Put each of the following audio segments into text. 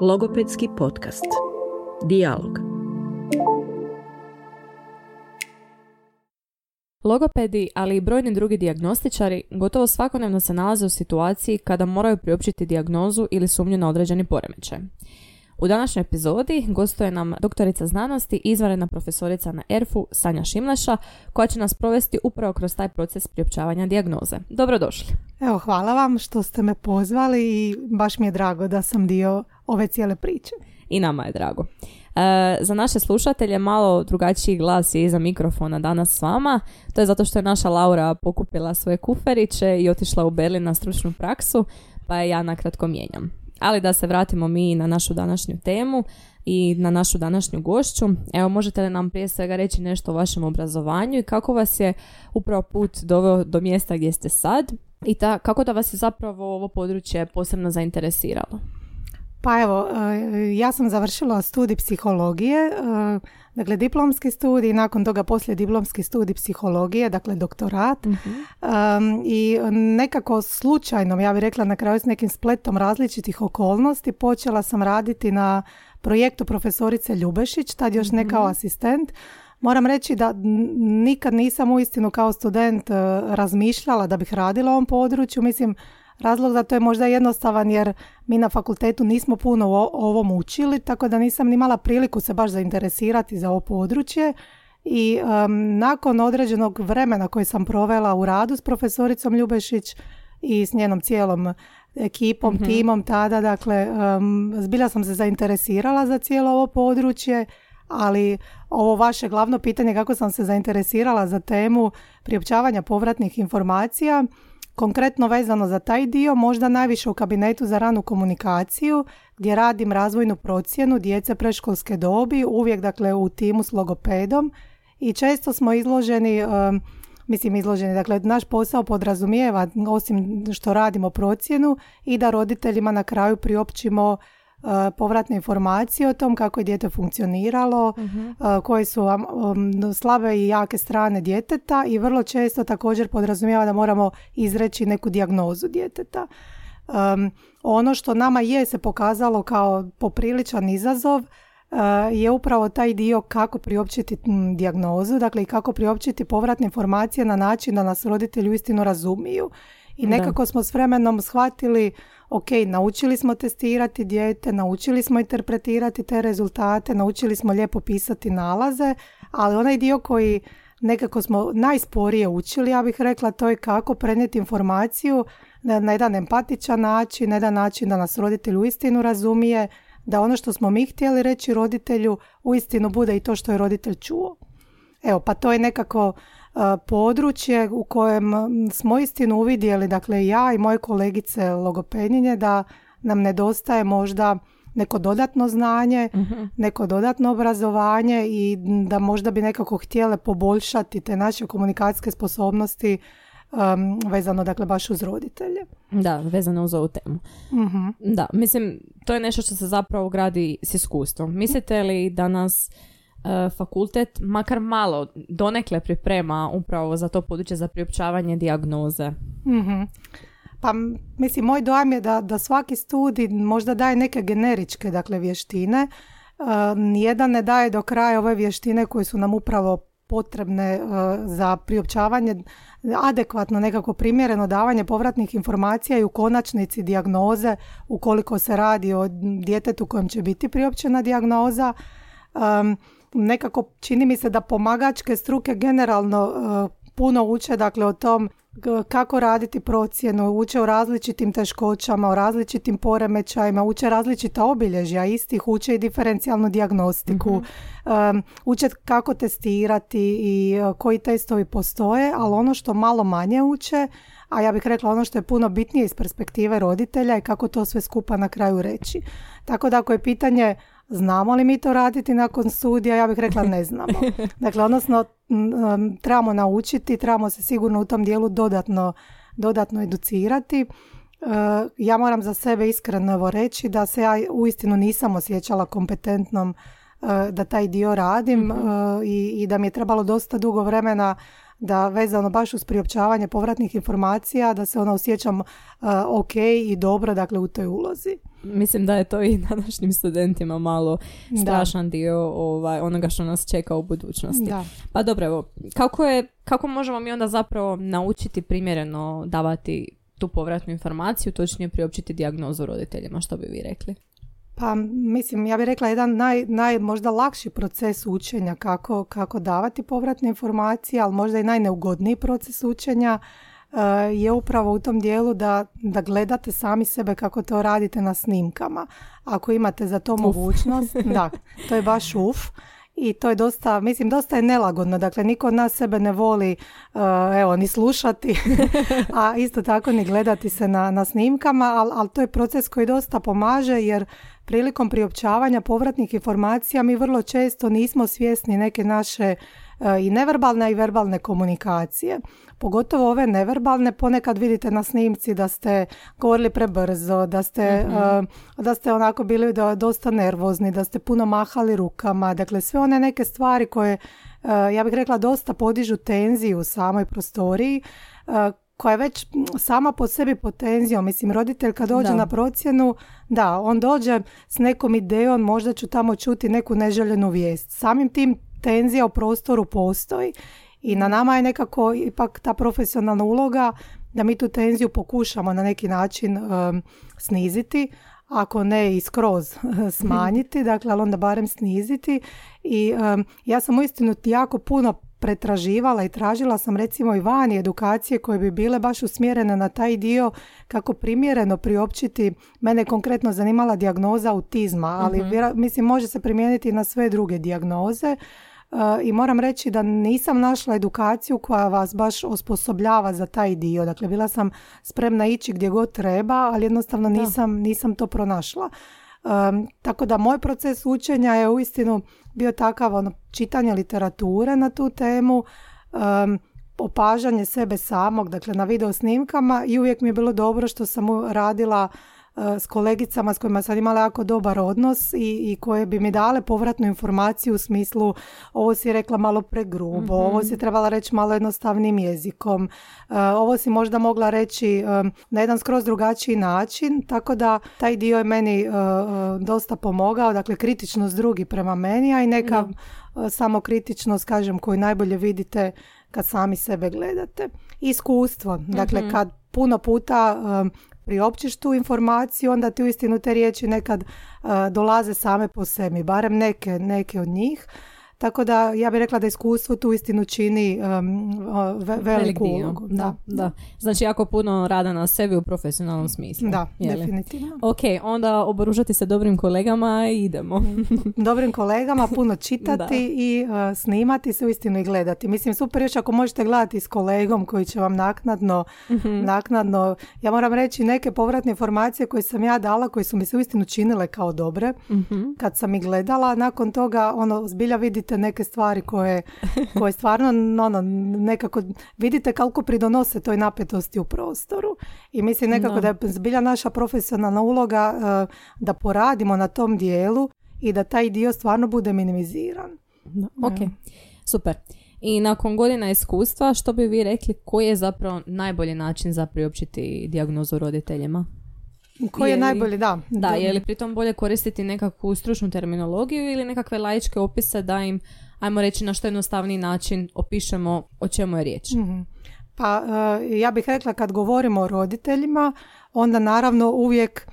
Logopedski podcast. Dialog. Logopedi, ali i brojni drugi dijagnostičari gotovo svakodnevno se nalaze u situaciji kada moraju priopćiti dijagnozu ili sumnju na određeni poremećaj. U današnjoj epizodi gostuje nam doktorica znanosti, izvanredna profesorica na ERFU, Sanja Šimleša, koja će nas provesti upravo kroz taj proces priopćavanja dijagnoze. Dobrodošli. Evo, hvala vam što ste me pozvali i baš mi je drago da sam dio ove cijele priče. I nama je drago. E, za naše slušatelje malo drugačiji glas je iza mikrofona danas s vama. To je zato što je naša Laura pokupila svoje kuferiće i otišla u Berlin na stručnu praksu, pa je ja nakratko mijenjam. Ali da se vratimo mi na našu današnju temu i na našu današnju gošću. Evo, možete li nam prije svega reći nešto o vašem obrazovanju i kako vas je upravo put doveo do mjesta gdje ste sad i ta, kako da vas je zapravo ovo područje posebno zainteresiralo? Pa evo, e, ja sam završila studij psihologije, e, dakle diplomski studij, nakon toga poslije diplomski studij psihologije, dakle doktorat. Mhm. I nekako slučajno, ja bih rekla na kraju s nekim spletom različitih okolnosti, počela sam raditi na projektu profesorice Ljubešić, tad još ne kao asistent. Moram reći da nikad nisam uistinu kao student e, razmišljala da bih radila u ovom području. Mislim, Razlog za to je možda jednostavan jer mi na fakultetu nismo puno o ovom učili, tako da nisam imala priliku se baš zainteresirati za ovo područje. I nakon određenog vremena koje sam provela u radu s profesoricom Ljubešić i s njenom cijelom ekipom, Mhm. timom tada, dakle, um, zbilja sam se zainteresirala za cijelo ovo područje, ali ovo vaše glavno pitanje kako sam se zainteresirala za temu priopćavanja povratnih informacija, konkretno vezano za taj dio, možda najviše u kabinetu za ranu komunikaciju, gdje radim razvojnu procjenu djece preškolske dobi, uvijek dakle u timu s logopedom. I često smo izloženi mislim izloženi, dakle naš posao podrazumijeva osim što radimo procjenu i da roditeljima na kraju priopćimo povratne informacije o tom kako je dijete funkcioniralo, uh, koje su um, slabe i jake strane djeteta i vrlo često također podrazumijeva da moramo izreći neku dijagnozu djeteta. Um, ono što nama je se pokazalo kao popriličan izazov uh, je upravo taj dio kako priopćiti dijagnozu, dakle i kako priopćiti povratne informacije na način da nas roditelji uistinu razumiju. I Da. nekako smo s vremenom shvatili, ok, naučili smo testirati dijete, naučili smo interpretirati te rezultate, naučili smo lijepo pisati nalaze, ali onaj dio koji nekako smo najsporije učili, ja bih rekla, to je kako prenijeti informaciju na, jedan empatičan način, na jedan način da nas roditelj uistinu razumije, da ono što smo mi htjeli reći roditelju uistinu bude i to što je roditelj čuo. Evo, pa to je nekako područje u kojem smo istinu uvidjeli, dakle ja i moje kolegice logopedinje, da nam nedostaje možda neko dodatno znanje, neko dodatno obrazovanje i da možda bi nekako htjele poboljšati te naše komunikacijske sposobnosti um, vezano dakle baš uz roditelje. Da, vezano uz ovu temu. Mhm. Da, mislim, to je nešto što se zapravo gradi s iskustvom. Mislite li da nas fakultet makar malo donekle priprema upravo za to područje za priopćavanje dijagnoze? Mhm. Pa mislim, moj dojam je da, da svaki studij možda daje neke generičke dakle, vještine. Uh, nijedan ne daje do kraja ove vještine koje su nam upravo potrebne uh, za priopćavanje adekvatno nekako primjereno davanje povratnih informacija i u konačnici dijagnoze ukoliko se radi o djetetu kojem će biti priopćena dijagnoza. Um, nekako čini mi se da pomagačke struke generalno uh, puno uče dakle o tom kako raditi procjenu, uče o različitim teškoćama, o različitim poremećajima, uče različita obilježja istih, uče i diferencijalnu dijagnostiku, um, uče kako testirati i uh, koji testovi postoje, ali ono što malo manje uče, a ja bih rekla ono što je puno bitnije iz perspektive roditelja je kako to sve skupa na kraju reći. Tako da ako je pitanje znamo li mi to raditi nakon studija, ja bih rekla ne znamo. Dakle, odnosno trebamo naučiti, trebamo se sigurno u tom dijelu dodatno, dodatno educirati. E, ja moram za sebe iskreno evo reći da se ja uistinu nisam osjećala kompetentnom e, da taj dio radim e, i, i da mi je trebalo dosta dugo vremena da vezano baš uz priopćavanje povratnih informacija da se ono osjećam e, ok i dobro dakle u toj ulozi. mislim da je to i današnjim studentima malo strašan dio ovaj, onoga što nas čeka u budućnosti. Da. Pa dobro, evo, kako, je, kako možemo mi onda zapravo naučiti primjereno davati tu povratnu informaciju, točnije priopćiti dijagnozu roditeljima, što bi vi rekli? Pa mislim, ja bih rekla jedan naj, naj možda lakši proces učenja kako, kako davati povratne informacije, ali možda i najneugodniji proces učenja uh, je upravo u tom dijelu da, da gledate sami sebe kako to radite na snimkama. Ako imate za to mogućnost, da, to je baš uf i to je dosta, mislim, dosta je nelagodno. Dakle, niko od nas sebe ne voli, uh, evo, ni slušati, a isto tako ni gledati se na, na snimkama, ali al to je proces koji dosta pomaže jer prilikom priopćavanja povratnih informacija mi vrlo često nismo svjesni neke naše uh, i neverbalne i verbalne komunikacije. Pogotovo ove neverbalne, ponekad vidite na snimci da ste govorili prebrzo, da ste, uh, da ste onako bili dosta nervozni, da ste puno mahali rukama. Dakle, sve one neke stvari koje, uh, ja bih rekla, dosta podižu tenziju u samoj prostoriji, uh, koja je već sama po sebi pod tenzijom. Mislim, roditelj kad dođe Da. na procjenu, da, on dođe s nekom idejom, možda ću tamo čuti neku neželjenu vijest. Samim tim tenzija u prostoru postoji i na nama je nekako ipak ta profesionalna uloga da mi tu tenziju pokušamo na neki način um, sniziti, ako ne i skroz smanjiti, dakle, ali onda barem sniziti. I um, ja sam uistinu jako puno pretraživala i tražila sam recimo i vani edukacije koje bi bile baš usmjerene na taj dio kako primjereno priopćiti. Mene je konkretno zanimala dijagnoza autizma, ali vjera- mislim može se primijeniti na sve druge dijagnoze. Uh, I moram reći da nisam našla edukaciju koja vas baš osposobljava za taj dio. Dakle, bila sam spremna ići gdje god treba, ali jednostavno nisam, nisam to pronašla. Um, tako da moj proces učenja je uistinu bio takav ono, čitanje literature na tu temu, um, opažanje sebe samog, dakle na video snimkama i uvijek mi je bilo dobro što sam radila s kolegicama s kojima sam imala jako dobar odnos i, i koje bi mi dale povratnu informaciju u smislu ovo si rekla malo pregrubo, ovo si trebala reći malo jednostavnim jezikom, uh, ovo si možda mogla reći um, na jedan skroz drugačiji način, tako da taj dio je meni dosta pomogao, dakle kritičnost drugi prema meni, a i neka uh, samokritičnost, kažem, koju najbolje vidite kad sami sebe gledate. Iskustvo, dakle kad puno puta um, priopćiš tu informaciju, onda ti uistinu te riječi nekad uh, dolaze same po sebi, barem neke, neke od njih. Tako da ja bih rekla da iskustvo tu istinu čini um, ve- veliku ulogu. Da, da. Znači jako puno rada na sebi u profesionalnom smislu. Da, je li? definitivno. Ok, onda oboružati se dobrim kolegama i idemo. Dobrim kolegama puno čitati i uh, snimati se uistinu i gledati. Mislim, super još ako možete gledati s kolegom koji će vam naknadno, naknadno, ja moram reći neke povratne informacije koje sam ja dala, koje su mi se uistinu činile kao dobre, kad sam ih gledala, nakon toga ono, zbilja vidite neke stvari koje, koje stvarno ono, nekako vidite koliko pridonose toj napetosti u prostoru. I mislim nekako da, je zbilja naša profesionalna uloga uh, da poradimo na tom dijelu i da taj dio stvarno bude minimiziran. Da, ok, super. I nakon godina iskustva, što bi vi rekli, koji je zapravo najbolji način za priopćiti dijagnozu roditeljima? Koji je, Je najbolji, da. Da, je li pritom bolje koristiti nekakvu stručnu terminologiju ili nekakve laičke opise da im, ajmo reći, na što jednostavniji način opišemo o čemu je riječ? Mhm. Pa e, ja bih rekla kad govorimo o roditeljima, onda naravno uvijek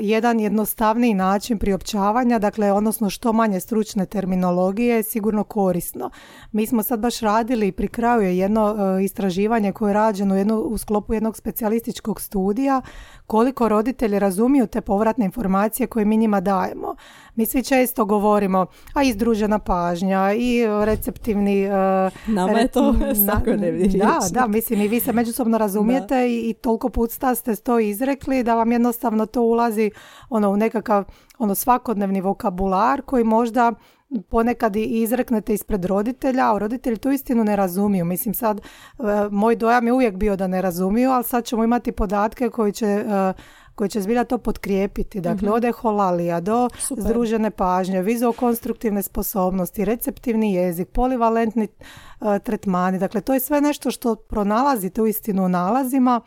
jedan jednostavniji način priopćavanja, dakle odnosno što manje stručne terminologije je sigurno korisno. Mi smo sad baš radili pri kraju je jedno e, istraživanje koje je rađeno u, jedno, u sklopu jednog specijalističkog studija koliko roditelji razumiju te povratne informacije koje mi njima dajemo. Mi svi često govorimo, a izdružena pažnja i receptivni... e, Nama je to svakodnevni Da, da, mislim i vi se međusobno razumijete i, i toliko puta ste to izrekli da vam jednostavno to ulazi ono u nekakav ono svakodnevni vokabular koji možda ponekad i izreknete ispred roditelja, a roditelji to istinu ne razumiju. Mislim sad, e, moj dojam je uvijek bio da ne razumiju, ali sad ćemo imati podatke koji će, e, koji će zbilja to potkrijepiti. Dakle, od eholalija do Super. združene pažnje, vizuokonstruktivne sposobnosti, receptivni jezik, polivalentni e, tretmani. Dakle, to je sve nešto što pronalazite u istinu u nalazima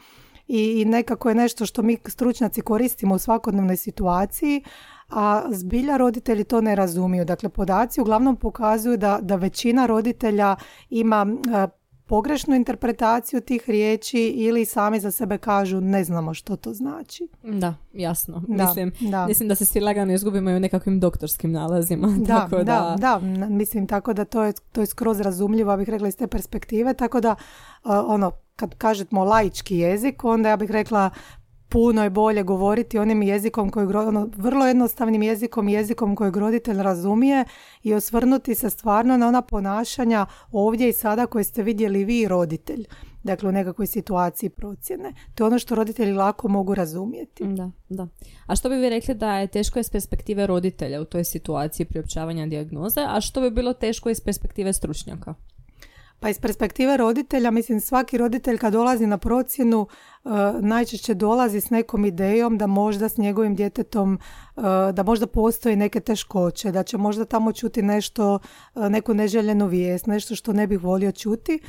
i, i nekako je nešto što mi stručnjaci koristimo u svakodnevnoj situaciji, a zbilja roditelji to ne razumiju. Dakle, podaci uglavnom pokazuju da, da većina roditelja ima pogrešnu interpretaciju tih riječi ili sami za sebe kažu ne znamo što to znači. Da, jasno. Da, mislim, da. mislim da se svi lagano izgubimo i u nekakvim doktorskim nalazima. Da, tako da, da, da, mislim tako da to je, to je skroz razumljivo, ja bih rekla iz te perspektive, tako da ono, kad kažemo laički jezik, onda ja bih rekla puno je bolje govoriti onim jezikom koji ono, vrlo jednostavnim jezikom, jezikom kojeg roditelj razumije i osvrnuti se stvarno na ona ponašanja ovdje i sada koje ste vidjeli vi roditelj. Dakle, u nekakvoj situaciji procjene. To je ono što roditelji lako mogu razumjeti. Da, da. A što bi vi rekli da je teško iz perspektive roditelja u toj situaciji priopćavanja dijagnoze, a što bi bilo teško iz perspektive stručnjaka? Pa iz perspektive roditelja, mislim svaki roditelj kad dolazi na procjenu uh, najčešće dolazi s nekom idejom da možda s njegovim djetetom, uh, da možda postoji neke teškoće, da će možda tamo čuti nešto, uh, neku neželjenu vijest, nešto što ne bih volio čuti.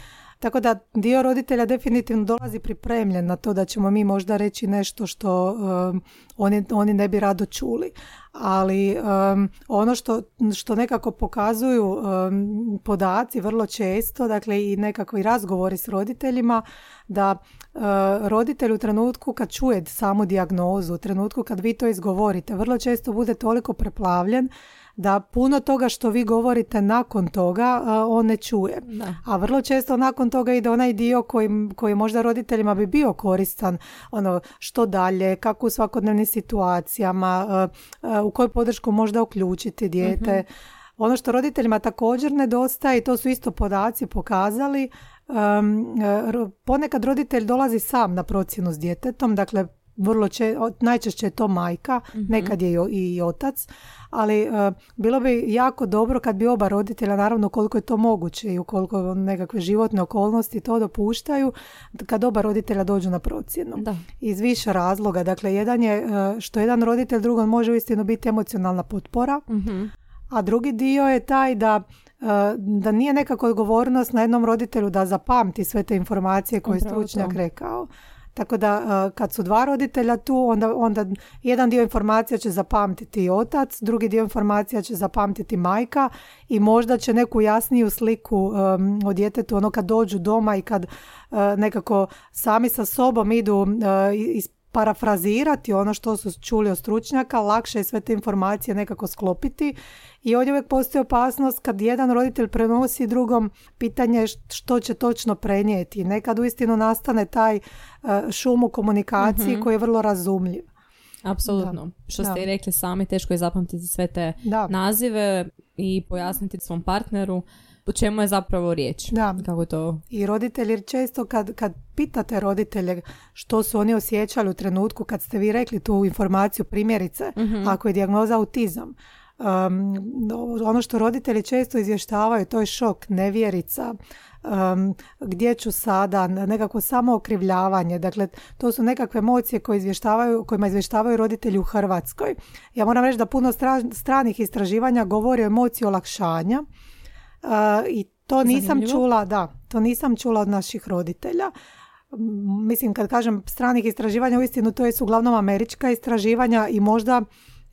Tako da dio roditelja definitivno dolazi pripremljen na to da ćemo mi možda reći nešto što um, oni, oni ne bi rado čuli. Ali um, ono što, što nekako pokazuju um, podaci vrlo često, dakle i nekakvi razgovori s roditeljima, da uh, roditelj u trenutku kad čuje samu dijagnozu, u trenutku kad vi to izgovorite, vrlo često bude toliko preplavljen da puno toga što vi govorite nakon toga on ne čuje. A vrlo često nakon toga ide onaj dio koji, koji možda roditeljima bi bio koristan, ono što dalje, kako u svakodnevnim situacijama, u koju podršku možda uključiti dijete. Mhm. Ono što roditeljima također nedostaje i to su isto podaci pokazali, ponekad roditelj dolazi sam na procjenu s djetetom, dakle vrlo če, najčešće je to majka, mhm. nekad je i, otac, ali e, bilo bi jako dobro kad bi oba roditelja, naravno koliko je to moguće i ukoliko nekakve životne okolnosti to dopuštaju, kad oba roditelja dođu na procjenu. Da. Iz više razloga. Dakle, jedan je e, što jedan roditelj drugom može uistinu biti emocionalna potpora, mhm. a drugi dio je taj da e, da nije nekako odgovornost na jednom roditelju da zapamti sve te informacije koje je stručnjak rekao. Tako da kad su dva roditelja tu, onda, onda jedan dio informacija će zapamtiti otac, drugi dio informacija će zapamtiti majka i možda će neku jasniju sliku um, o djetetu ono kad dođu doma i kad nekako sami sa sobom idu uh, parafrazirati ono što su čuli od stručnjaka, lakše je sve te informacije nekako sklopiti i ovdje uvijek postoji opasnost kad jedan roditelj prenosi drugom pitanje što će točno prenijeti. Nekad uistinu nastane taj e, šum u komunikaciji mm koji je vrlo razumljiv. Apsolutno. Što ste i rekli sami, teško je zapamtiti sve te nazive i pojasniti svom partneru o čemu je zapravo riječ. Da. Kako to... I roditelji često kad, kad pitate roditelje što su oni osjećali u trenutku kad ste vi rekli tu informaciju primjerice, mm ako je dijagnoza autizam, Um, ono što roditelji često izvještavaju, to je šok, nevjerica, um, gdje ću sada, nekako samo okrivljavanje. Dakle, to su nekakve emocije koje izvještavaju, kojima izvještavaju roditelji u Hrvatskoj. Ja moram reći da puno stranih istraživanja govori o emociji olakšanja i to nisam čula, da, to nisam čula od naših roditelja. Mislim, kad kažem stranih istraživanja, uistinu to je uglavnom američka istraživanja i možda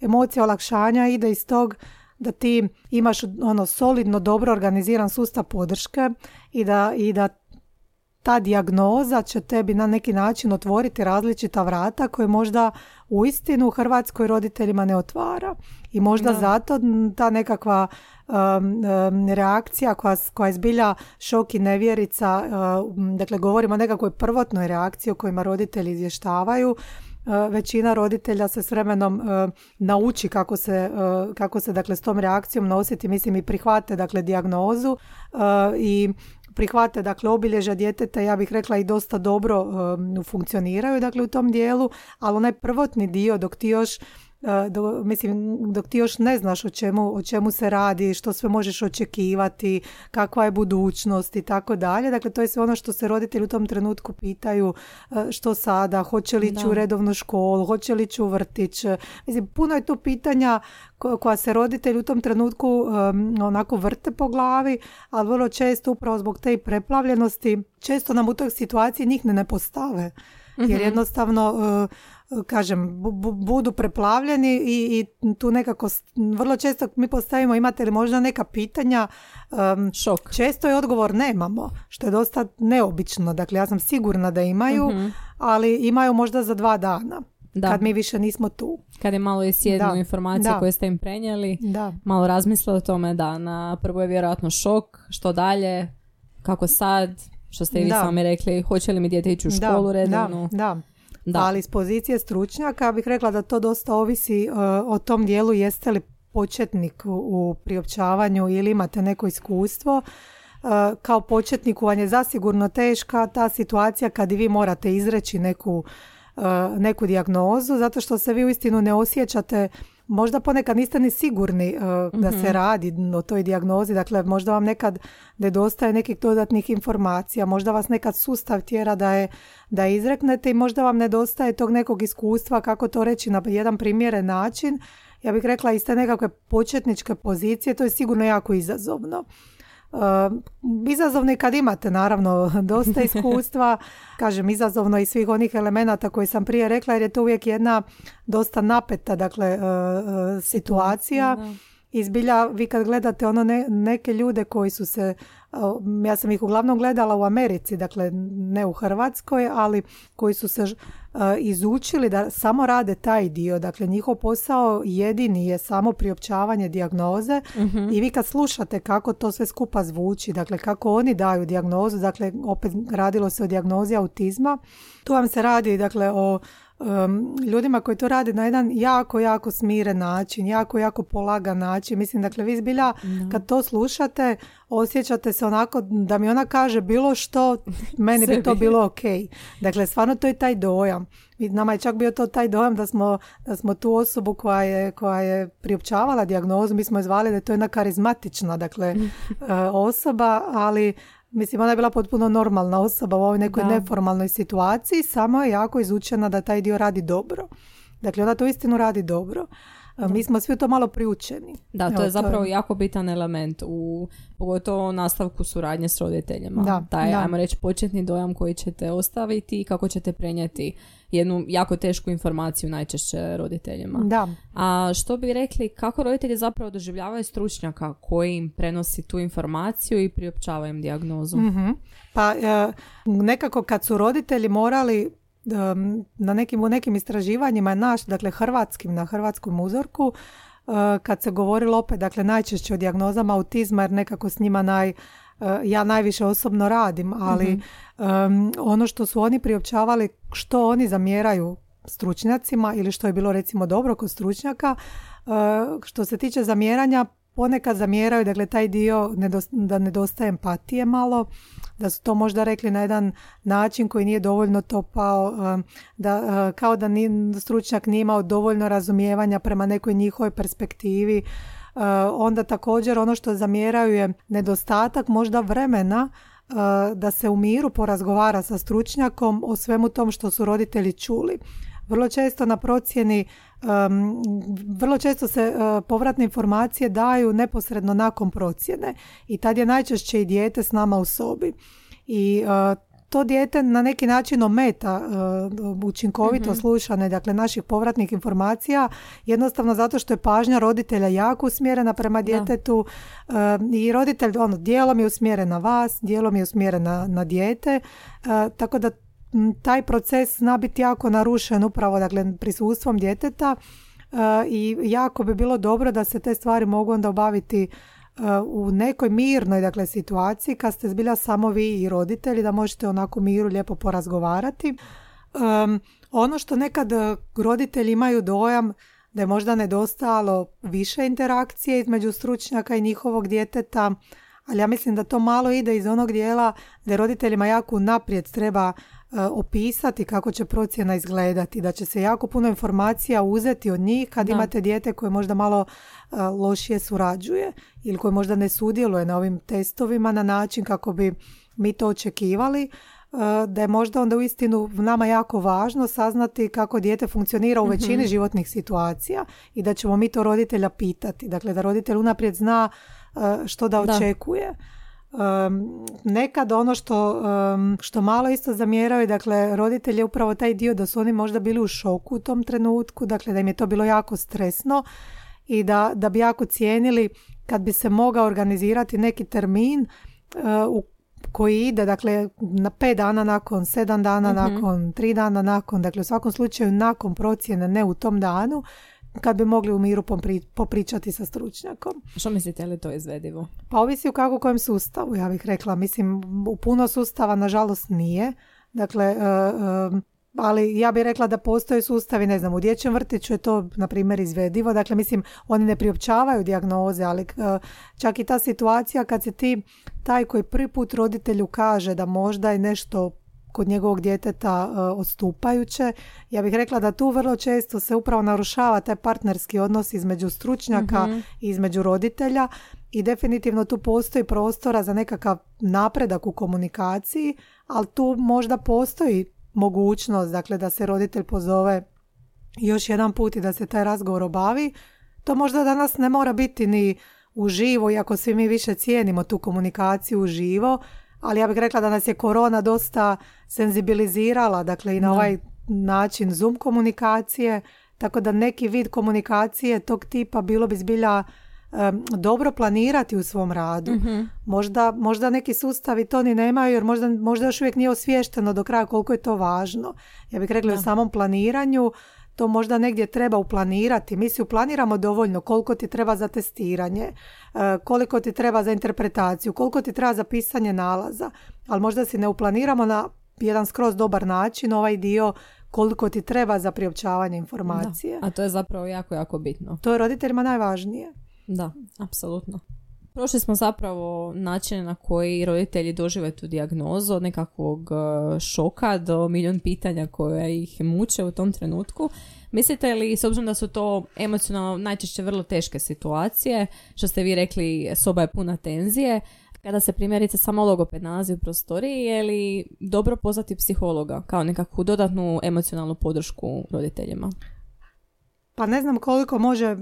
emocija olakšanja ide iz tog da ti imaš ono solidno dobro organiziran sustav podrške i da, i da ta dijagnoza će tebi na neki način otvoriti različita vrata koje možda u istinu u Hrvatskoj roditeljima ne otvara. I možda zato ta nekakva reakcija koja, koja je zbilja šok i nevjerica, dakle govorimo o nekakvoj prvotnoj reakciji o kojima roditelji izvještavaju, većina roditelja se s vremenom nauči kako se, kako se dakle s tom reakcijom nositi, mislim i prihvate dakle dijagnozu i prihvate dakle obilježja djeteta ja bih rekla i dosta dobro funkcioniraju dakle u tom dijelu ali onaj prvotni dio dok ti još do, mislim, dok ti još ne znaš o čemu, o čemu se radi, što sve možeš očekivati, kakva je budućnost i tako dalje. Dakle, to je sve ono što se roditelji u tom trenutku pitaju e, što sada, hoće li ići u redovnu školu, hoće li ići u vrtić. Mislim, puno je tu pitanja koja se roditelji u tom trenutku um, onako vrte po glavi, ali vrlo često upravo zbog te preplavljenosti, često nam u toj situaciji njih ne, ne postave. jer Mhm. jednostavno e, kažem, bu- bu- budu preplavljeni i, i tu nekako vrlo često mi postavimo imate li možda neka pitanja em, Šok. često je odgovor nemamo, što je dosta neobično. Dakle, ja sam sigurna da imaju, Mhm. ali imaju možda za dva dana, Da. kad mi više nismo tu. Kad je malo i sjednu Da, informacije da. koje ste im prenijeli, Da. malo razmisle o tome da na prvo je vjerojatno šok, što dalje, kako sad, što ste i vi sami rekli, hoće li mi dijete ići u školu da, redovnu. Da, da. Ali iz pozicije stručnjaka bih rekla da to dosta ovisi uh, o tom dijelu jeste li početnik u, priopćavanju ili imate neko iskustvo. Uh, kao početniku vam je zasigurno teška ta situacija kad vi morate izreći neku, uh, neku dijagnozu zato što se vi uistinu ne osjećate Možda ponekad niste ni sigurni uh, da se radi o toj dijagnozi, dakle možda vam nekad nedostaje nekih dodatnih informacija, možda vas nekad sustav tjera da je da izreknete i možda vam nedostaje tog nekog iskustva kako to reći na jedan primjeren način. Ja bih rekla iz te nekakve početničke pozicije, to je sigurno jako izazovno. Uh, izazovno i kad imate naravno dosta iskustva, kažem izazovno i svih onih elemenata koje sam prije rekla jer je to uvijek jedna dosta napeta dakle uh, uh, situacija. Da. I zbilja, vi kad gledate ono ne- neke ljude koji su se, ja sam ih uglavnom gledala u Americi, dakle ne u Hrvatskoj, ali koji su se izučili da samo rade taj dio. Dakle, njihov posao jedini je samo priopćavanje dijagnoze i vi kad slušate kako to sve skupa zvuči, dakle kako oni daju dijagnozu, dakle opet radilo se o dijagnozi autizma, tu vam se radi dakle o um, ljudima koji to rade na jedan jako, jako smiren način, jako, jako polagan način. Mislim, dakle, vi zbilja kad to slušate, osjećate se onako da mi ona kaže bilo što, meni bi to bilo ok. Dakle, stvarno to je taj dojam. I Nama je čak bio to taj dojam da smo, da smo tu osobu koja je, koja je priopćavala dijagnozu, mi smo je zvali da je to jedna karizmatična dakle, e, osoba, ali Mislim, ona je bila potpuno normalna osoba u ovoj nekoj Da. neformalnoj situaciji, samo je jako izučena da taj dio radi dobro. Dakle, ona to istinu radi dobro. Mi smo svi to malo priučeni. Da, to Evo, je zapravo jako bitan element u pogotovo nastavku suradnje s roditeljima. Da, Taj, da. ajmo reći, početni dojam koji ćete ostaviti i kako ćete prenijeti jednu jako tešku informaciju najčešće roditeljima. Da. A što bi rekli, kako roditelji zapravo doživljavaju stručnjaka koji im prenosi tu informaciju i priopćava im dijagnozu? Mhm. Pa e, nekako kad su roditelji morali na nekim, u nekim istraživanjima naš, dakle hrvatskim, na hrvatskom uzorku, e, kad se govorilo opet, dakle najčešće o dijagnozama autizma, jer nekako s njima naj, e, ja najviše osobno radim, ali em, ono što su oni priopćavali, što oni zamjeraju stručnjacima ili što je bilo recimo dobro kod stručnjaka, e, što se tiče zamjeranja, ponekad zamjeraju dakle taj dio da nedostaje empatije malo, da su to možda rekli na jedan način koji nije dovoljno topao, e, da, e, kao da ni, stručnjak nije imao dovoljno razumijevanja prema nekoj njihovoj perspektivi. E, Onda također ono što zamjeraju je nedostatak možda vremena da se u miru porazgovara sa stručnjakom o svemu tom što su roditelji čuli. Vrlo često na procjeni, em, vrlo često se e, povratne informacije daju neposredno nakon procjene i tad je najčešće i dijete s nama u sobi. I e, to dijete na neki način ometa e, učinkovito slušanje dakle naših povratnih informacija jednostavno zato što je pažnja roditelja jako usmjerena prema djetetu e, i roditelj ono dijelom je usmjeren na vas, dijelom je usmjeren na, na dijete e, tako da taj proces zna biti jako narušen upravo dakle prisustvom djeteta e, i jako bi bilo dobro da se te stvari mogu onda obaviti e, u nekoj mirnoj dakle situaciji kad ste zbilja samo vi i roditelji da možete onako miru lijepo porazgovarati. Em, ono što nekad roditelji imaju dojam da je možda nedostajalo više interakcije između stručnjaka i njihovog djeteta, ali ja mislim da to malo ide iz onog dijela da roditeljima jako naprijed treba opisati kako će procjena izgledati, da će se jako puno informacija uzeti od njih kad Da. imate dijete koje možda malo e, lošije surađuje ili koje možda ne sudjeluje na ovim testovima na način kako bi mi to očekivali, e, da je možda onda uistinu nama jako važno saznati kako dijete funkcionira u većini životnih situacija i da ćemo mi to roditelja pitati. Dakle, da roditelj unaprijed zna što da Da. očekuje. Nekad ono što, što malo isto zamjeraju, dakle roditelji je upravo taj dio da su oni možda bili u šoku u tom trenutku, dakle da im je to bilo jako stresno i da, da bi jako cijenili kad bi se mogao organizirati neki termin uh, u koji ide, dakle, na pet dana nakon, sedam dana mhm. nakon, tri dana nakon, dakle, u svakom slučaju nakon procjene, ne u tom danu, kad bi mogli u miru popričati sa stručnjakom. Što mislite, li to izvedivo? Pa ovisi u kako kojem sustavu, ja bih rekla. Mislim, u puno sustava, nažalost, nije. Dakle, e, e, ali ja bih rekla da postoje sustavi, ne znam, u dječjem vrtiću je to, na primjer, izvedivo. Dakle, mislim, oni ne priopćavaju dijagnoze, ali e, čak i ta situacija kad se ti, taj koji prvi put roditelju kaže da možda je nešto kod njegovog djeteta uh, odstupajuće. Ja bih rekla da tu vrlo često se upravo narušava taj partnerski odnos između stručnjaka mhm. i između roditelja i definitivno tu postoji prostora za nekakav napredak u komunikaciji, ali tu možda postoji mogućnost dakle, da se roditelj pozove još jedan put i da se taj razgovor obavi. To možda danas ne mora biti ni uživo, iako svi mi više cijenimo tu komunikaciju uživo, ali ja bih rekla da nas je korona dosta senzibilizirala, dakle i na ovaj način Zoom komunikacije, tako da neki vid komunikacije tog tipa bilo bi zbilja dobro planirati u svom radu. Mhm. Možda, možda neki sustavi to ni nemaju jer možda, možda još uvijek nije osviješteno do kraja koliko je to važno. Ja bih rekla u samom planiranju to možda negdje treba uplanirati. Mi si uplaniramo dovoljno koliko ti treba za testiranje, e, koliko ti treba za interpretaciju, koliko ti treba za pisanje nalaza, ali možda si ne uplaniramo na jedan skroz dobar način ovaj dio koliko ti treba za priopćavanje informacije. a to je zapravo jako, jako bitno. To je roditeljima najvažnije. Da, apsolutno. Prošli smo zapravo načine na koji roditelji dožive tu dijagnozu od nekakvog e, šoka do milijun pitanja koje ih muče u tom trenutku. Mislite li, s obzirom da su to emocionalno najčešće vrlo teške situacije, što ste vi rekli, soba je puna tenzije, kada se primjerice samo logoped nalazi u prostoriji, je li dobro pozvati psihologa kao nekakvu dodatnu emocionalnu podršku roditeljima? Pa ne znam koliko može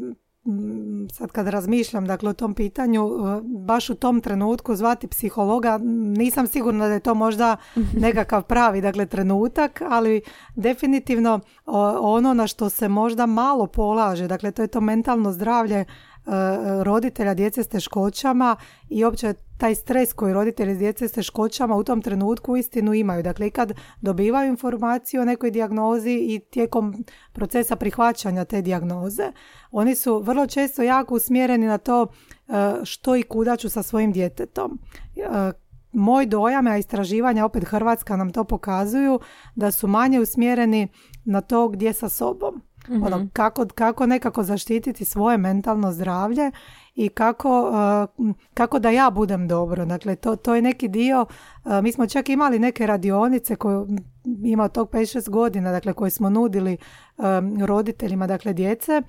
sad kad razmišljam dakle o tom pitanju e, baš u tom trenutku zvati psihologa nisam sigurna da je to možda nekakav pravi dakle trenutak ali definitivno ono na što se možda malo polaže dakle to je to mentalno zdravlje roditelja djece s teškoćama i opće taj stres koji roditelji djece s teškoćama u tom trenutku istinu imaju. Dakle, i kad dobivaju informaciju o nekoj dijagnozi i tijekom procesa prihvaćanja te dijagnoze, oni su vrlo često jako usmjereni na to e, što i kuda ću sa svojim djetetom. E, moj dojam, a istraživanja opet Hrvatska nam to pokazuju, da su manje usmjereni na to gdje sa sobom. Mm-hmm. Ono, kako, kako nekako zaštititi svoje mentalno zdravlje i kako, uh, kako da ja budem dobro. Dakle, to, to je neki dio, uh, mi smo čak imali neke radionice koje ima tog 5-6 godina, dakle, koje smo nudili um, roditeljima, dakle, djece,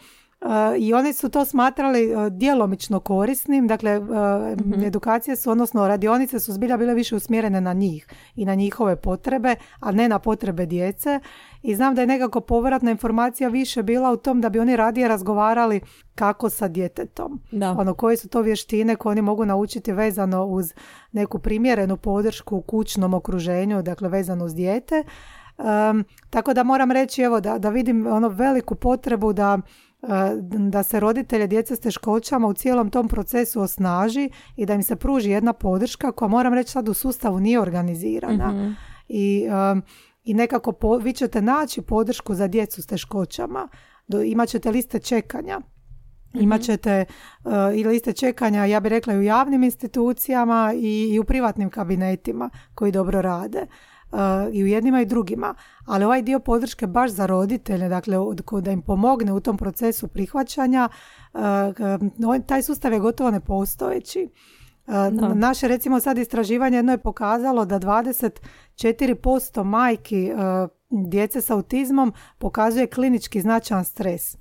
i oni su to smatrali uh, djelomično korisnim, dakle mm edukacije su, odnosno radionice su zbilja bile više usmjerene na njih i na njihove potrebe, a ne na potrebe djece i znam da je nekako povratna informacija više bila u tom da bi oni radije razgovarali kako sa djetetom. Da. Ono, koje su to vještine koje oni mogu naučiti vezano uz neku primjerenu podršku u kućnom okruženju, dakle vezano uz dijete. tako da moram reći evo da, da vidim ono veliku potrebu da da se roditelje djece s teškoćama u cijelom tom procesu osnaži i da im se pruži jedna podrška koja moram reći sad u sustavu nije organizirana. Mhm. I i nekako po, vi ćete naći podršku za djecu s teškoćama. Do, imat ćete liste čekanja. mm Imat ćete uh, i liste čekanja, ja bih rekla, i u javnim institucijama i, i u privatnim kabinetima koji dobro rade. Uh, I u jednima i drugima. Ali ovaj dio podrške baš za roditelje, dakle da im pomogne u tom procesu prihvaćanja, uh, taj sustav je gotovo nepostojeći. Naše recimo sad istraživanje jedno je pokazalo da 24% majki e, djece s autizmom pokazuje klinički značajan stres.